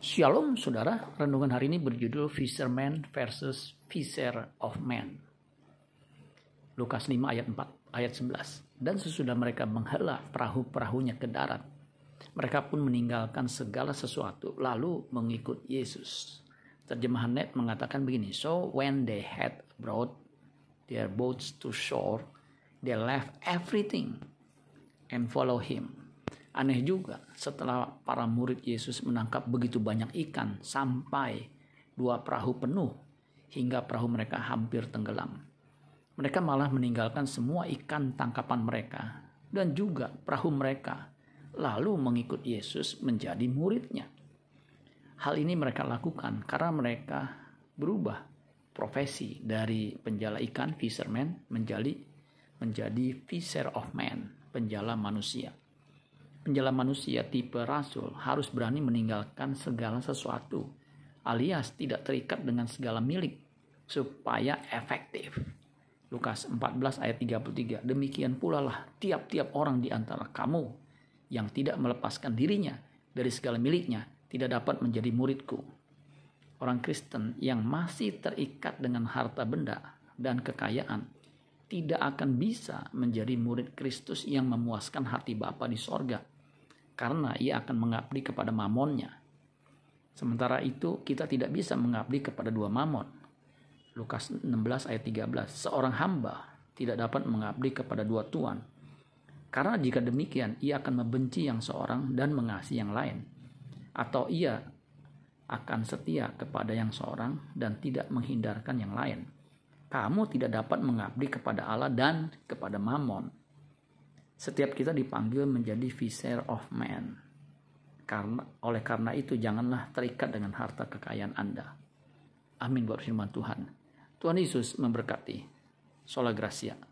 Shalom saudara, renungan hari ini berjudul Fisherman versus Fisher of Men. Lukas 5 ayat 4 ayat 11. Dan sesudah mereka menghela perahu-perahunya ke darat, mereka pun meninggalkan segala sesuatu lalu mengikut Yesus. Terjemahan net mengatakan begini, So when they had brought their boats to shore, they left everything and follow him. Aneh juga setelah para murid Yesus menangkap begitu banyak ikan sampai dua perahu penuh hingga perahu mereka hampir tenggelam. Mereka malah meninggalkan semua ikan tangkapan mereka dan juga perahu mereka lalu mengikut Yesus menjadi muridnya. Hal ini mereka lakukan karena mereka berubah profesi dari penjala ikan fisherman menjadi menjadi fisher of men, penjala manusia penjala manusia tipe rasul harus berani meninggalkan segala sesuatu alias tidak terikat dengan segala milik supaya efektif. Lukas 14 ayat 33. Demikian pula lah tiap-tiap orang di antara kamu yang tidak melepaskan dirinya dari segala miliknya tidak dapat menjadi muridku. Orang Kristen yang masih terikat dengan harta benda dan kekayaan tidak akan bisa menjadi murid Kristus yang memuaskan hati Bapa di sorga karena ia akan mengabdi kepada mamonnya. Sementara itu kita tidak bisa mengabdi kepada dua mamon. Lukas 16 ayat 13. Seorang hamba tidak dapat mengabdi kepada dua tuan. Karena jika demikian ia akan membenci yang seorang dan mengasihi yang lain. Atau ia akan setia kepada yang seorang dan tidak menghindarkan yang lain. Kamu tidak dapat mengabdi kepada Allah dan kepada mamon. Setiap kita dipanggil menjadi fisher of man. Karena oleh karena itu janganlah terikat dengan harta kekayaan Anda. Amin buat firman Tuhan. Tuhan Yesus memberkati. Sola Gracia.